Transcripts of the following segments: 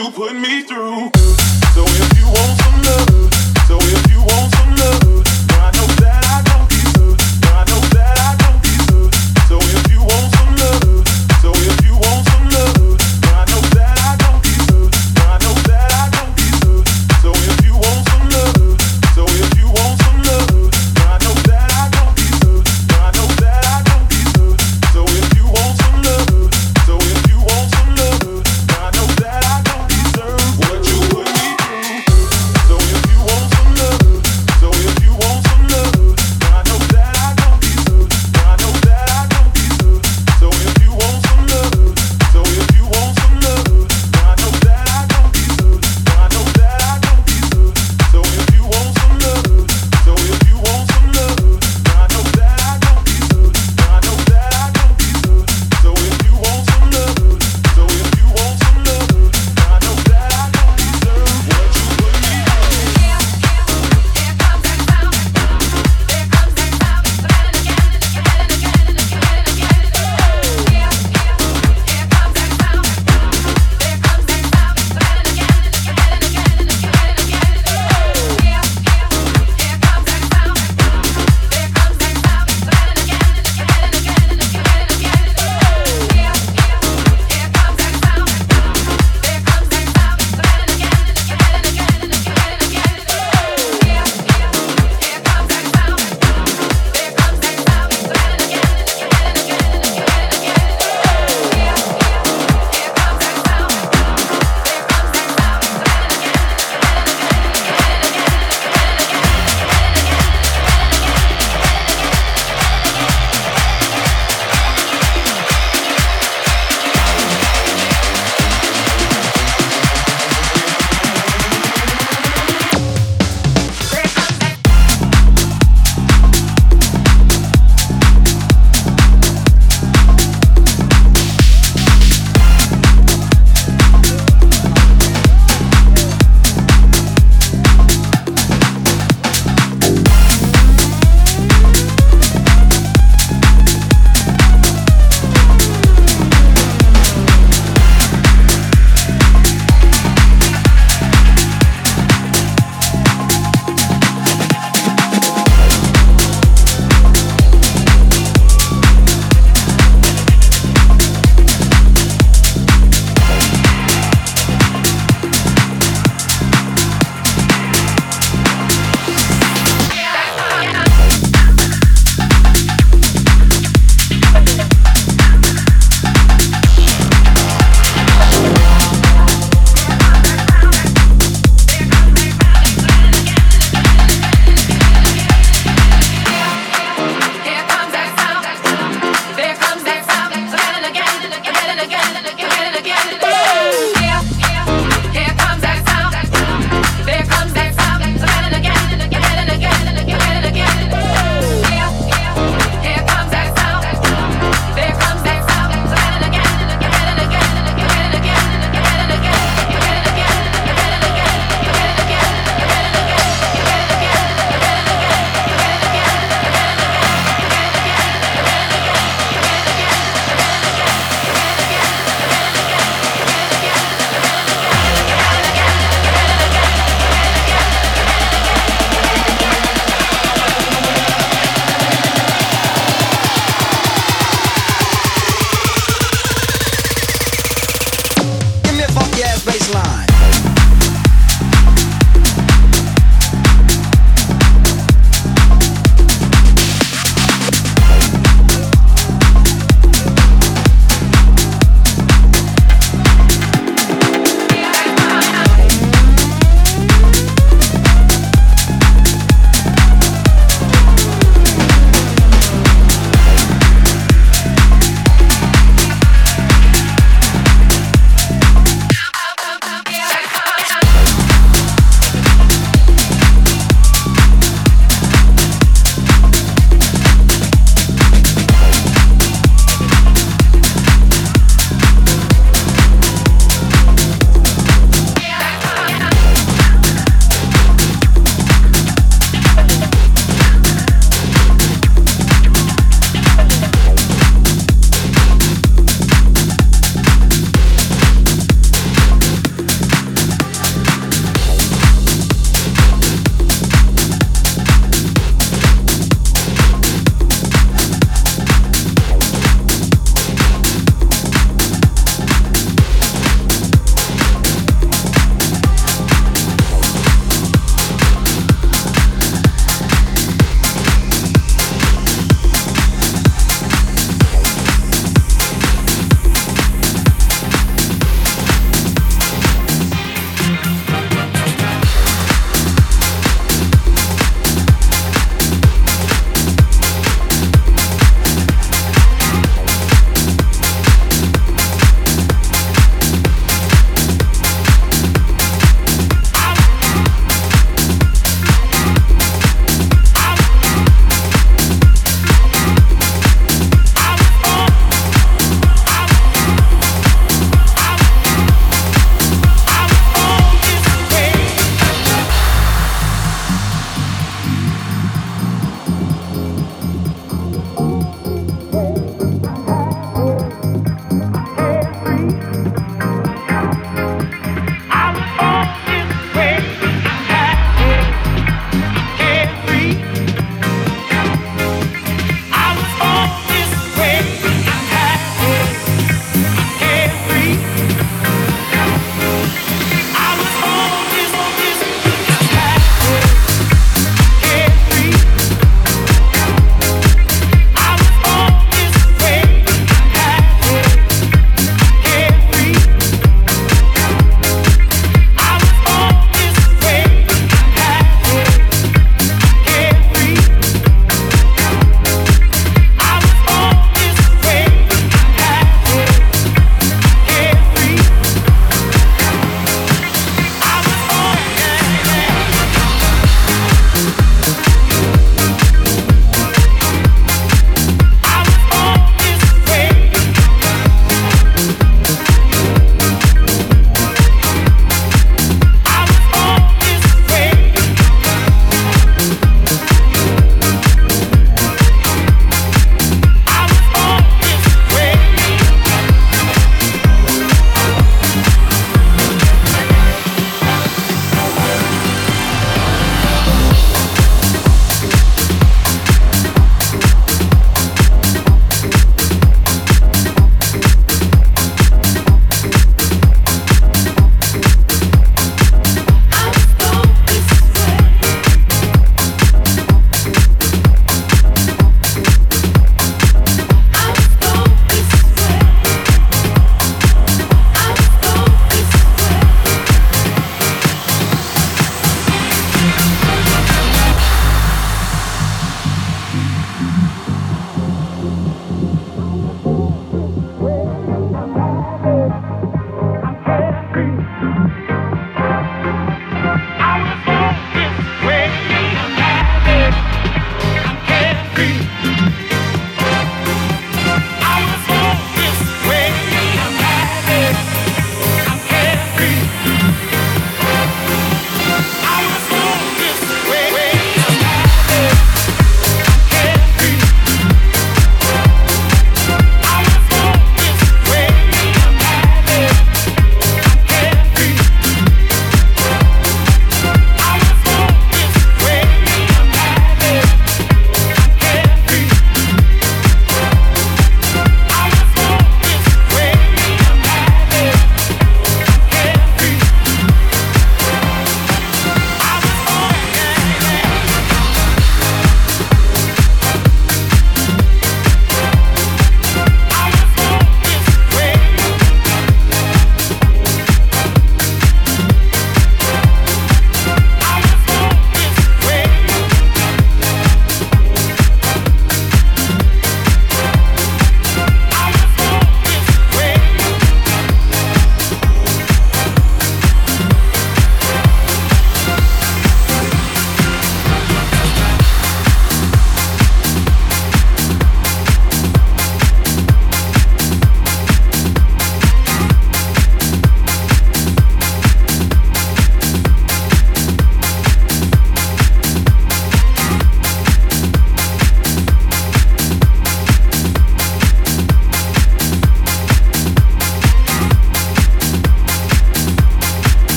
So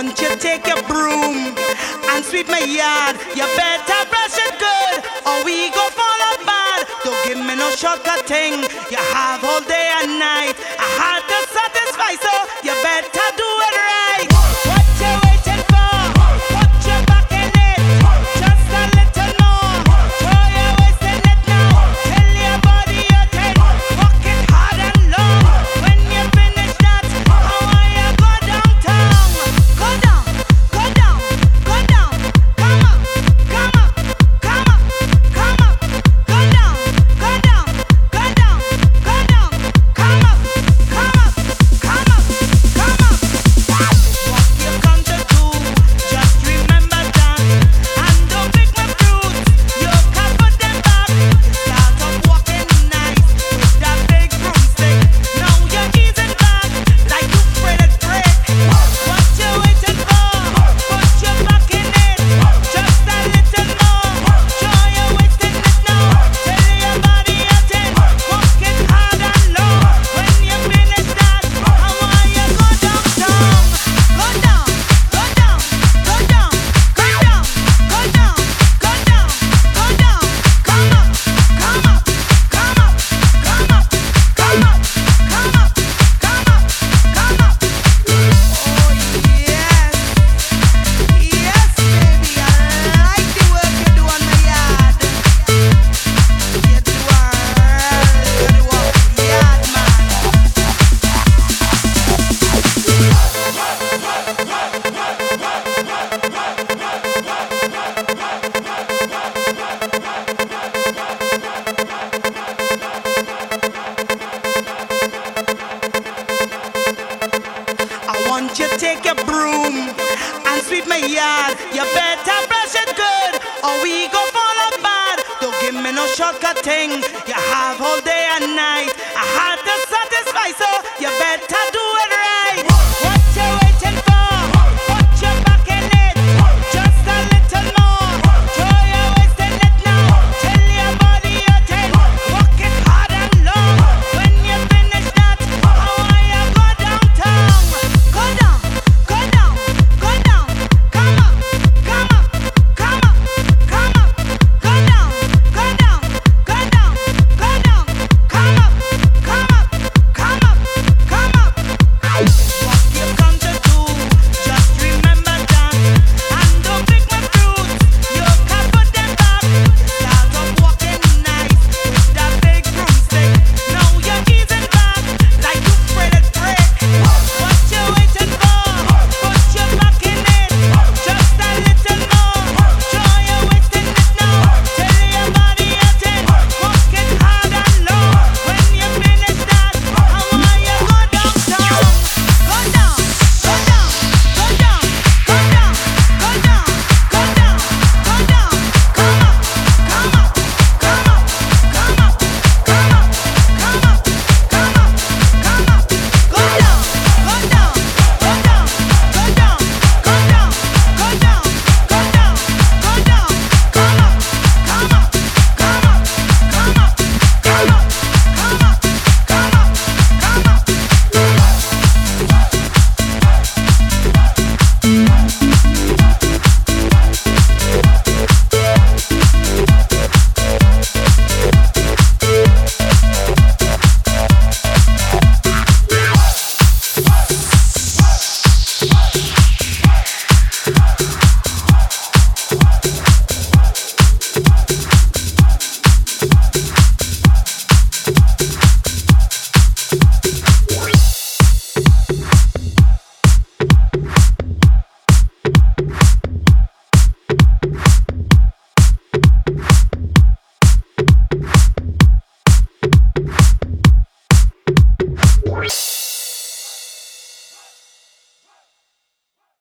Until you take your broom and sweep my yard, you better brush it good, or we go fall apart. Don't give me no shortcut thing. You have all day and night. I had to satisfy, so you better do better.